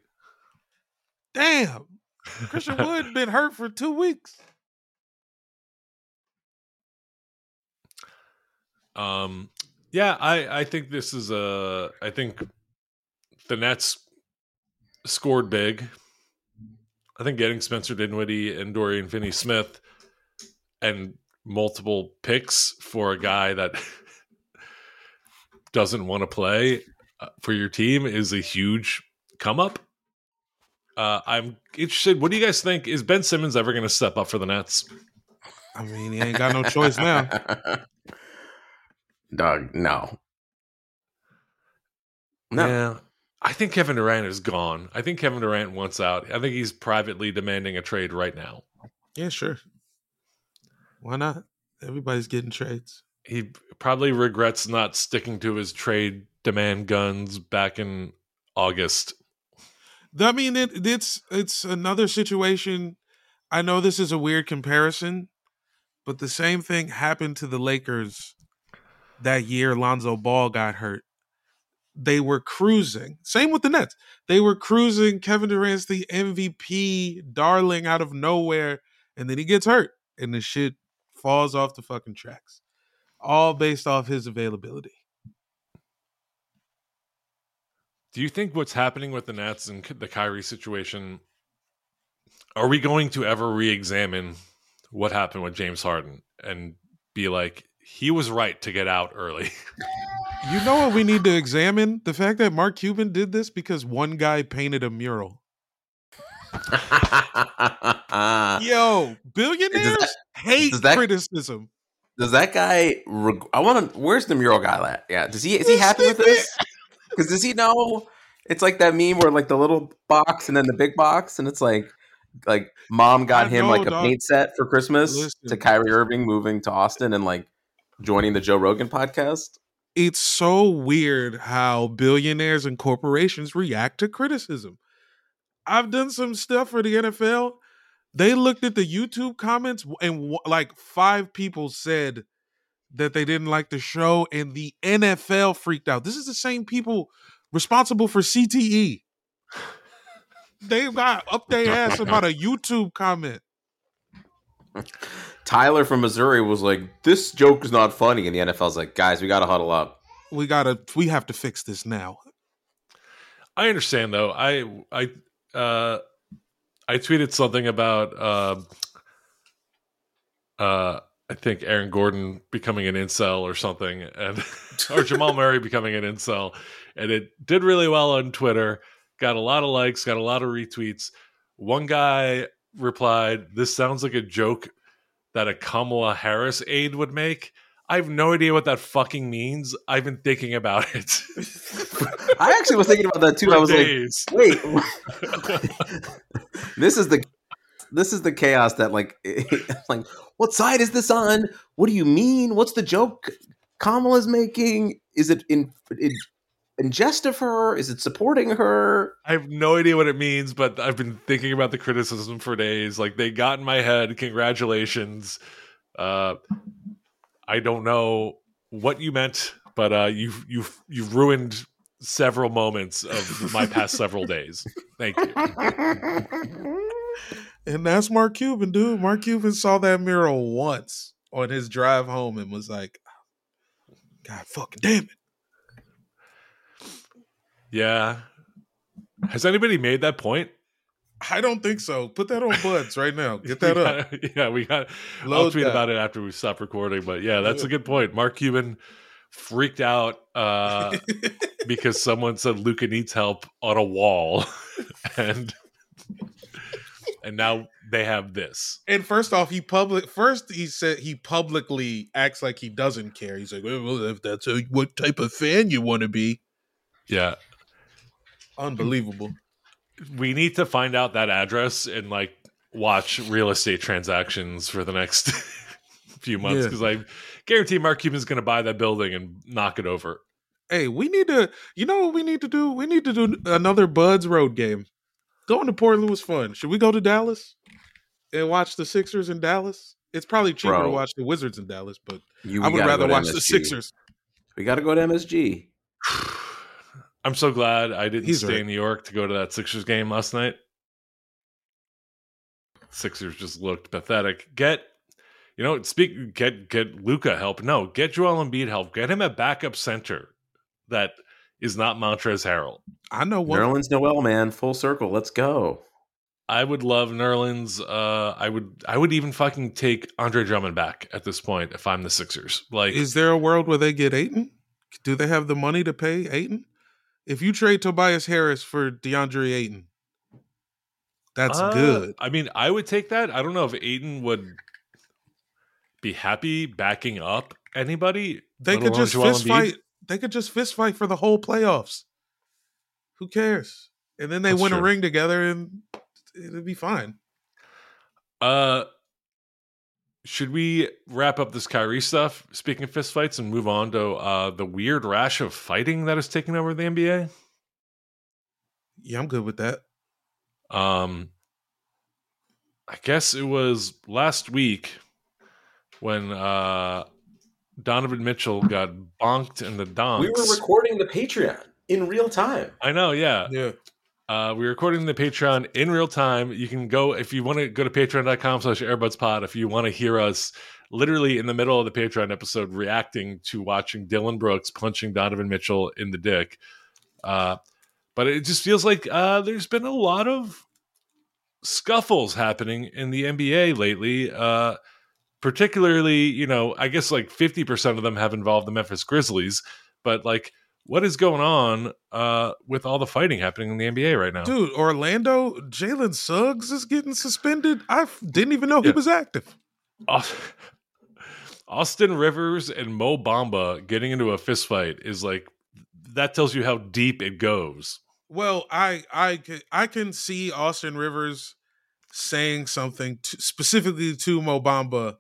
Damn, Christian Wood been hurt for two weeks. Um, yeah, I I think this is a. I think the Nets scored big. I think getting Spencer Dinwiddie and Dorian Finney-Smith and multiple picks for a guy that doesn't want to play uh, for your team is a huge come up. Uh, I'm interested. What do you guys think? Is Ben Simmons ever going to step up for the Nets? I mean, he ain't got no choice now. Dog, no. No. Yeah. I think Kevin Durant is gone. I think Kevin Durant wants out. I think he's privately demanding a trade right now. Yeah, sure. Why not? Everybody's getting trades. He probably regrets not sticking to his trade demand guns back in August. I mean, it, it's it's another situation. I know this is a weird comparison, but the same thing happened to the Lakers that year. Lonzo Ball got hurt. They were cruising. Same with the Nets. They were cruising. Kevin Durant's the MVP, darling out of nowhere, and then he gets hurt, and the shit falls off the fucking tracks. All based off his availability. Do you think what's happening with the Nets and the Kyrie situation? Are we going to ever re-examine what happened with James Harden and be like, he was right to get out early? You know what we need to examine? The fact that Mark Cuban did this because one guy painted a mural. Yo, billionaires hate does that- criticism. Does that guy? Reg- I want to. Where's the mural guy at? Yeah. Does he? Is he happy with this? Because does he know? It's like that meme where like the little box and then the big box, and it's like like mom got I him know, like a dog. paint set for Christmas Listen. to Kyrie Irving moving to Austin and like joining the Joe Rogan podcast. It's so weird how billionaires and corporations react to criticism. I've done some stuff for the NFL. They looked at the YouTube comments and like five people said that they didn't like the show and the NFL freaked out. This is the same people responsible for CTE. They got up their ass about a YouTube comment. Tyler from Missouri was like, "This joke is not funny," and the NFL's like, "Guys, we got to huddle up." We gotta we have to fix this now. I understand though. I I uh I tweeted something about uh uh I think Aaron Gordon becoming an incel or something and or Jamal Murray becoming an incel and it did really well on Twitter. Got a lot of likes, got a lot of retweets. One guy replied, "This sounds like a joke that a Kamala Harris aide would make. I have no idea what that fucking means. I've been thinking about it. I actually was thinking about that too. for I was days. like, wait, this is the this is the chaos that like like what side is this on? What do you mean? What's the joke Kamala's making? Is it in in, in jest of her? Is it supporting her? I have no idea what it means, but I've been thinking about the criticism for days. Like they got in my head. Congratulations. Uh, I don't know what you meant, but uh, you've you've you've ruined several moments of my past several days. Thank you. And that's Mark Cuban, dude. Mark Cuban saw that mural once on his drive home and was like, God fucking damn it. Yeah. Has anybody made that point? I don't think so. Put that on buds right now. Get that up. gotta- yeah, we got. I'll tweet that. about it after we stop recording. But yeah, that's a good point. Mark Cuban freaked out uh, because someone said Luka needs help on a wall, and and now they have this. And first off, he public first he said he publicly acts like he doesn't care. He's like, well, if that's a, what type of fan you want to be, Yeah, unbelievable. we need to find out that address and like watch real estate transactions for the next few months Yeah. because I guarantee Mark Cuban's going to buy that building and knock it over. hey, we need to. You know what we need to do? We need to do another Buds Road game. Going to Portland was fun. Should we go to Dallas and watch the Sixers in Dallas? It's probably cheaper to watch the Wizards in Dallas, but You, I would rather go to watch the Sixers. We got to go to MSG. I'm so glad I didn't He's stay right. in New York to go to that Sixers game last night. Sixers just looked pathetic. Get, you know, speak. Get get Luka help. No, get Joel Embiid help. Get him a backup center that is not Montrezl Harrell. I know one. Nerlens Noel, man, full circle. Let's go. I would love Nerlens. Uh, I would. I would even fucking take Andre Drummond back at this point if I'm the Sixers. Like, Is there a world where they get Ayton? Do they have the money to pay Ayton? If you trade Tobias Harris for DeAndre Ayton, that's Uh, good. I mean, I would take that. I don't know if Ayton would be happy backing up anybody. They could just Joel fist Embiid. fight. They could just fist fight for the whole playoffs. Who cares? And then they That's win a ring together, and it'd be fine. Uh, should we wrap up this Kyrie stuff? Speaking of fistfights, and move on to uh, the weird rash of fighting that is taking over the NBA. Yeah, I'm good with that. Um, I guess it was last week when uh, Donovan Mitchell got bonked in the donks. We were recording the Patreon in real time. I know, yeah. Yeah. Uh, we're recording the Patreon in real time. You can go if you want to go to patreon.com slash airbudspod if you want to hear us literally in the middle of the Patreon episode reacting to watching Dillon Brooks punching Donovan Mitchell in the dick. Uh, but it just feels like uh, there's been a lot of scuffles happening in the NBA lately. Uh, particularly, you know, I guess like 50% of them have involved the Memphis Grizzlies, but like what is going on uh, with all the fighting happening in the NBA right now? Dude, Orlando, Jalen Suggs is getting suspended. I f- didn't even know he was active. Austin Rivers and Mo Bamba getting into a fist fight is like that tells you how deep it goes. Well, I I can I can see Austin Rivers saying something to, specifically to Mo Bamba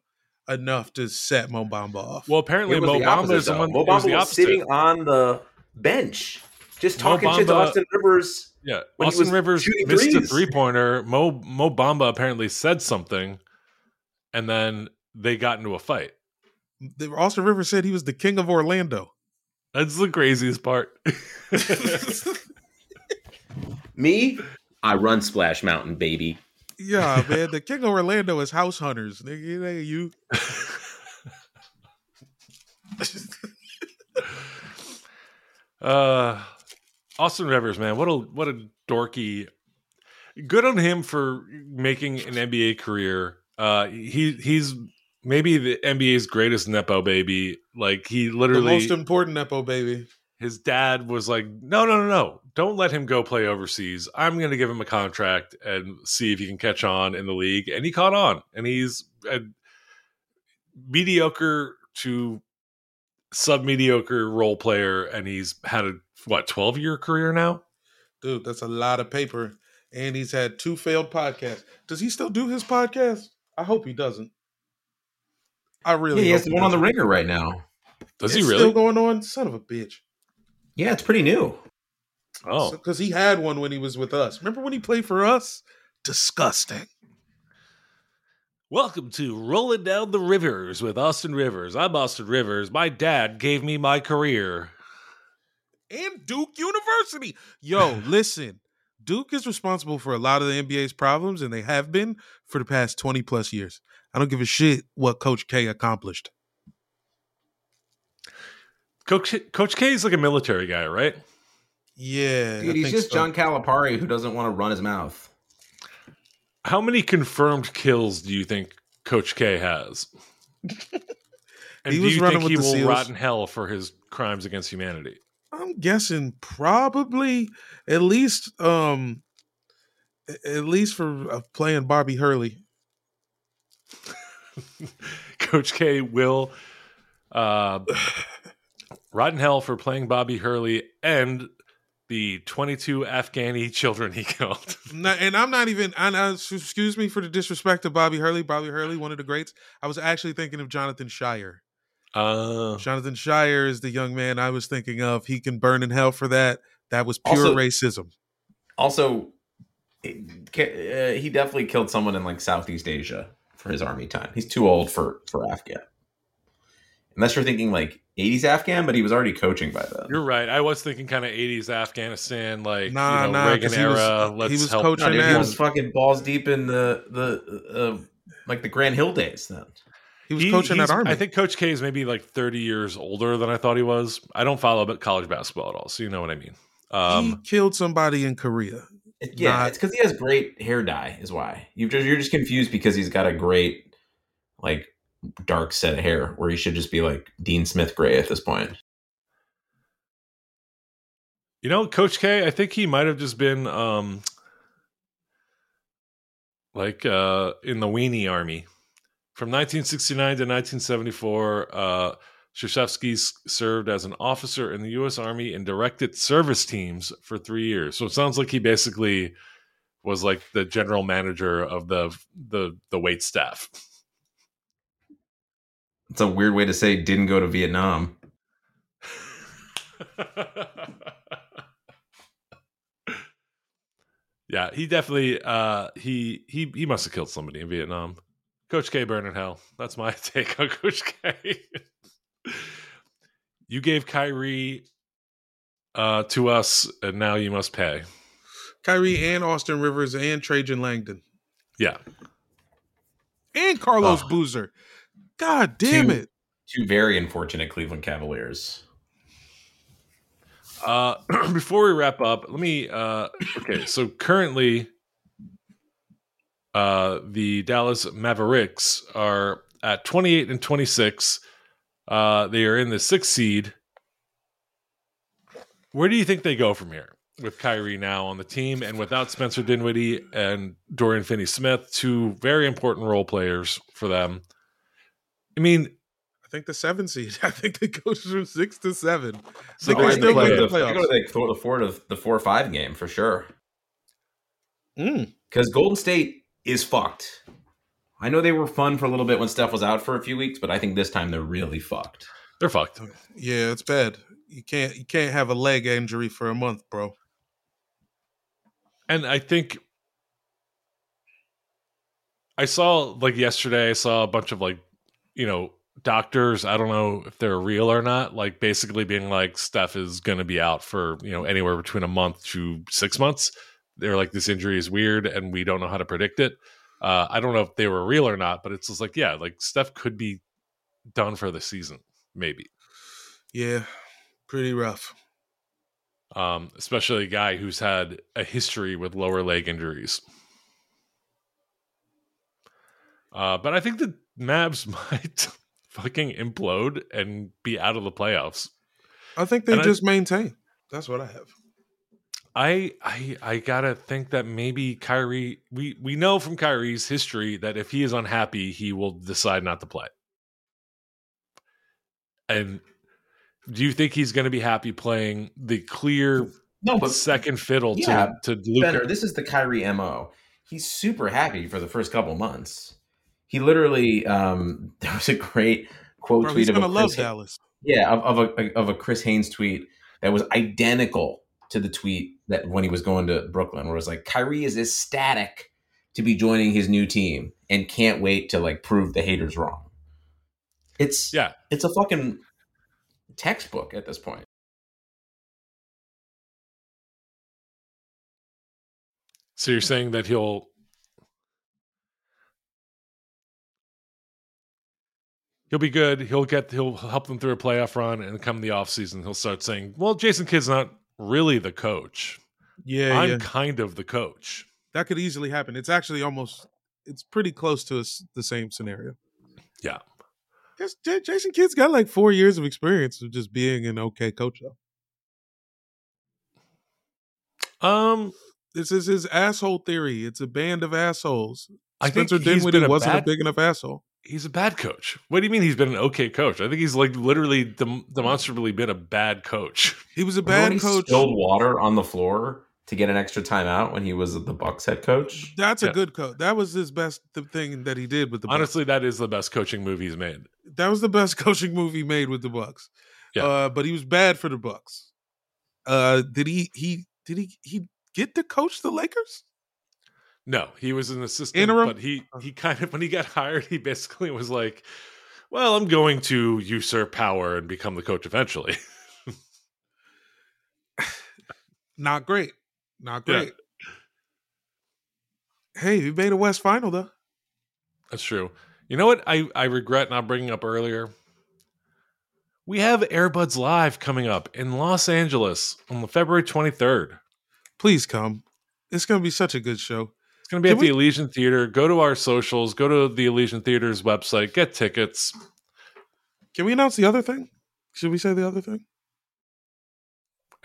enough to set Mo Bamba off. Well, apparently It was Mo the Bamba opposite, is though. someone Mo it was Bamba the was sitting on the bench, just Mo talking shit to Austin Rivers. yeah, when he Austin was Rivers shooting missed a three pointer. Mo Mo Bamba apparently said something, and then they got into a fight. Austin Rivers said he was the king of Orlando. That's the craziest part. Me, I run Splash Mountain, baby. Yeah, man, the king of Orlando is House Hunters. Nigga, ain't you. Uh, Austin Rivers, man, what a what a dorky. Good on him for making an NBA career. Uh, he he's maybe the NBA's greatest nepo baby. Like he literally The most important Nepo baby. his dad was like, "No, no, no, no! Don't let him go play overseas. I'm going to give him a contract and see if he can catch on in the league." And he caught on, and he's. And mediocre to sub mediocre role player, and he's had a what twelve year career now. Dude, that's a lot of paper. And he's had two failed podcasts. Does he still do his podcast? I hope he doesn't. I really Yeah, he hope has the one on the ringer right now. Does It's he really? still going on? Son of a bitch. Yeah, it's pretty new. oh, Because he had one when he was with us. Remember when he played for us? Disgusting. Welcome to Rolling Down the Rivers with Austin Rivers. I'm Austin Rivers. My dad gave me my career. And Duke University. Yo, listen. Duke is responsible for a lot of the NBA's problems, and they have been for the past 20 plus years. I don't give a shit what Coach K accomplished. Coach Coach K is like a military guy, right? Yeah. I Dude, he's think just so. John Calipari who doesn't want to run his mouth. How many confirmed kills do you think Coach K has? and He do was you running think with he will SEALs. rot in hell for his crimes against humanity? I'm guessing probably at least um at least for uh, playing Bobby Hurley. Coach K will uh, rot in hell for playing Bobby Hurley and the 22 Afghani children he killed. And I'm not even. I, I, excuse me for the disrespect of Bobby Hurley. Bobby Hurley, one of the greats. I was actually thinking of Jonathan Scheyer. Uh, Jonathan Scheyer is the young man I was thinking of. He can burn in hell for that. That was pure Also- racism. Also, it- ca- uh, he definitely killed someone in like Southeast Asia for his army time. He's too old for for Afghan. Unless you're thinking like 80s Afghan, but he was already coaching by then. you're right. I was thinking kind of 80s Afghanistan, like Nah, you know, nah, Reagan 'cause he was- era. he Let's was help. coaching No, dude, he was fucking balls deep in the the uh, like the Grant Hill days then. He was He- coaching that army. I think Coach K is maybe like 30 years older than I thought he was. I don't follow but college basketball at all, so you know what I mean. he Um, killed somebody in Korea. It- yeah, Not- it's because he has great hair dye, is why. You just you're just confused because he's got a great like dark set hair where he should just be like Dean Smith gray at this point. You know, Coach K, I think he might have just been um like uh in the weenie army. From 1969 to 1974, uh Krzyzewski s- served as an officer in the U.S. Army and directed service teams for three years. So it sounds like he basically was like the general manager of the the the wait staff. It's a weird way to say didn't go to Vietnam. yeah, he definitely uh he he he must have killed somebody in Vietnam. Coach K burn in hell. That's my take on Coach K. you gave Kyrie uh to us and now you must pay. Kyrie and Austin Rivers and Trajan Langdon Yeah. and Carlos Oh. Boozer. God damn Two- it! Two very unfortunate Cleveland Cavaliers. Uh before we wrap up, let me uh okay, so currently uh the Dallas Mavericks are at 28 and 26. Uh they are in the 6th seed. Where do you think they go from here with Kyrie now on the team and without Spencer Dinwiddie and Dorian Finney-Smith, two very important role players for them? I mean, I think the seven seed. I think it goes from six to seven. So think they're they in still the make go the to the, they go playoffs. to the, the four to the four or five game for sure. Mm. Because Golden State is fucked. I know they were fun for a little bit when Steph was out for a few weeks, but I think this time they're really fucked. they're fucked. Yeah, it's bad. You can't you can't have a leg injury for a month, bro. And I think I saw like yesterday, I saw a bunch of like, you know, doctors. I don't know if they're real or not. Like basically being like, Steph is going to be out for you know anywhere between a month to six months. They're like, this injury is weird, and we don't know how to predict it. Uh, I don't know if they were real or not, but it's just like, yeah, like Steph could be done for the season, maybe. Yeah, pretty rough. um, especially a guy who's had a history with lower leg injuries. Uh, but I think the Mavs might fucking implode and be out of the playoffs. I think they And I- just maintain. That's what I have. I I I gotta think that maybe Kyrie. We we know from Kyrie's history that if he is unhappy, he will decide not to play. And do you think he's going to be happy playing the clear No, but second fiddle Yeah, to to Luka? Benner, this is the Kyrie mo. He's super happy for the first couple months. He literally, um, there was a great quote Bro, tweet he's of a Chris, Dallas. yeah, of, of a of a Chris Haynes tweet that was identical to the tweet that when he was going to Brooklyn, where it was like Kyrie is ecstatic to be joining his new team and can't wait to like prove the haters wrong. It's Yeah. it's a fucking textbook at this point. So you're saying that he'll he'll be good. He'll get he'll help them through a playoff run, and come the offseason, he'll start saying, "Well, Jason Kidd's not really the coach. Yeah, I'm yeah. kind of the coach." That could easily happen. It's actually almost it's pretty close to us the same scenario. Yeah. J- Jason Kidd's got like four years of experience of just being an okay coach though. Um, This is his asshole theory. It's a band of assholes. I think Spencer Dinwiddie wasn't bad- a big enough asshole. He's a bad coach. What do you mean he's been an okay coach? I think he's like literally dem- demonstrably been a bad coach. He was a Remember when bad he coach. Spilled water on the floor to get an extra timeout when he was the Bucks head coach. That's a good coach. That was his best th- thing that he did with the Bucks. Honestly, that is the best coaching move he's made. that was the best coaching move he made with the Bucks. Yeah. Uh, but he was bad for the Bucks. Uh, did he he did he he get to coach the Lakers? No, he was an assistant, Interim? but he oh. he kind of when he got hired, he basically was like, "Well, I'm going to usurp power and become the coach eventually." Not great. Not Yeah. great. Hey, he made a West Final though. That's true. You know what? I I regret not bringing up earlier. We have Airbuds Live coming up in Los Angeles on the February 23rd. Please come. It's gonna be such a good show. It's going to be Can at the Elysian Theater. Go to our socials. Go to the Elysian Theater's website. Get tickets. Can we announce the other thing? Should we say the other thing?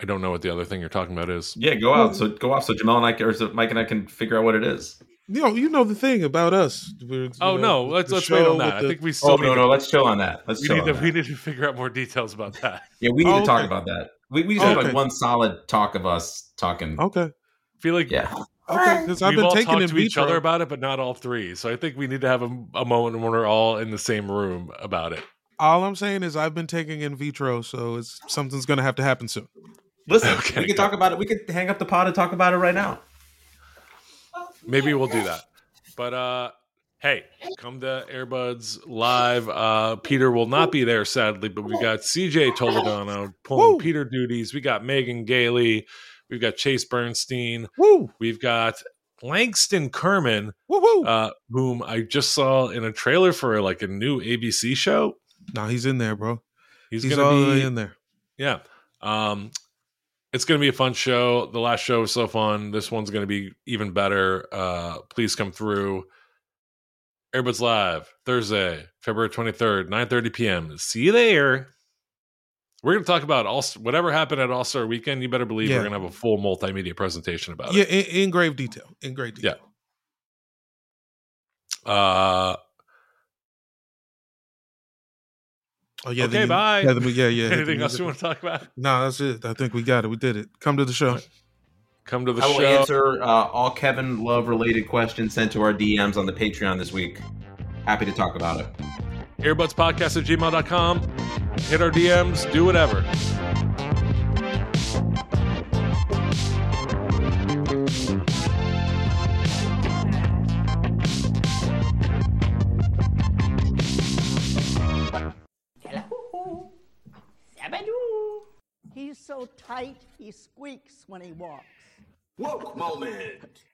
I don't know what the other thing you're talking about is. Yeah, go out. So go off. So Jamal and I, or so Mike and I, can figure out what it is. You know, you know the thing about us. We're, Oh know, no, let's let's wait show on that. with I think we oh, still Oh need no, to, no. Let's chill on that. Let's we chill need on to that. we need to figure out more details about that. Yeah, we need Oh, to talk okay. about that. We, we just have Okay. like one solid talk of us talking. Okay. I feel like Yeah, Okay. Because I've we've been all taking talked to each vitro. other about it, but not all three. So I think we need to have a, a moment when we're all in the same room about it. All I'm saying is I've been taking in vitro, so it's something's gonna have to happen soon. listen, Okay. we can talk about it. We could hang up the pod and talk about it right now. Maybe we'll do that. But uh hey, come to Airbuds live. Uh Peter will not be there sadly, but we got CJ Toledano pulling Woo! Peter duties. We got Megan Gailey. We've got Chase Bernstein. Woo! We've got Langston Kerman, uh, whom I just saw in a trailer for like a new ABC show. no, he's in there, bro. He's, He's, gonna all the be way in there. Yeah. Um it's going to be a fun show. The last show was so fun. This one's going to be even better. Uh please come through. Airbuds Live, Thursday, February 23rd, 9:30 p.m. See you there. We're going to talk about all whatever happened at All-Star Weekend. You better believe Yeah. we're going to have a full multimedia presentation about Yeah, it. in, in grave detail. In great detail. Yeah. Uh Oh yeah. Okay, the- bye. Yeah, the- yeah, yeah. hit the anything else you want to talk about? No, that's it. I think we got it. We did it. Come to the show. Come to the show. I will answer uh, all Kevin Love related questions sent to our DMs on the Patreon this week. Happy to talk about it. Airbudspodcast at gmail.com. Hit our DMs, do whatever. He's so tight, he squeaks when he walks. Woke moment.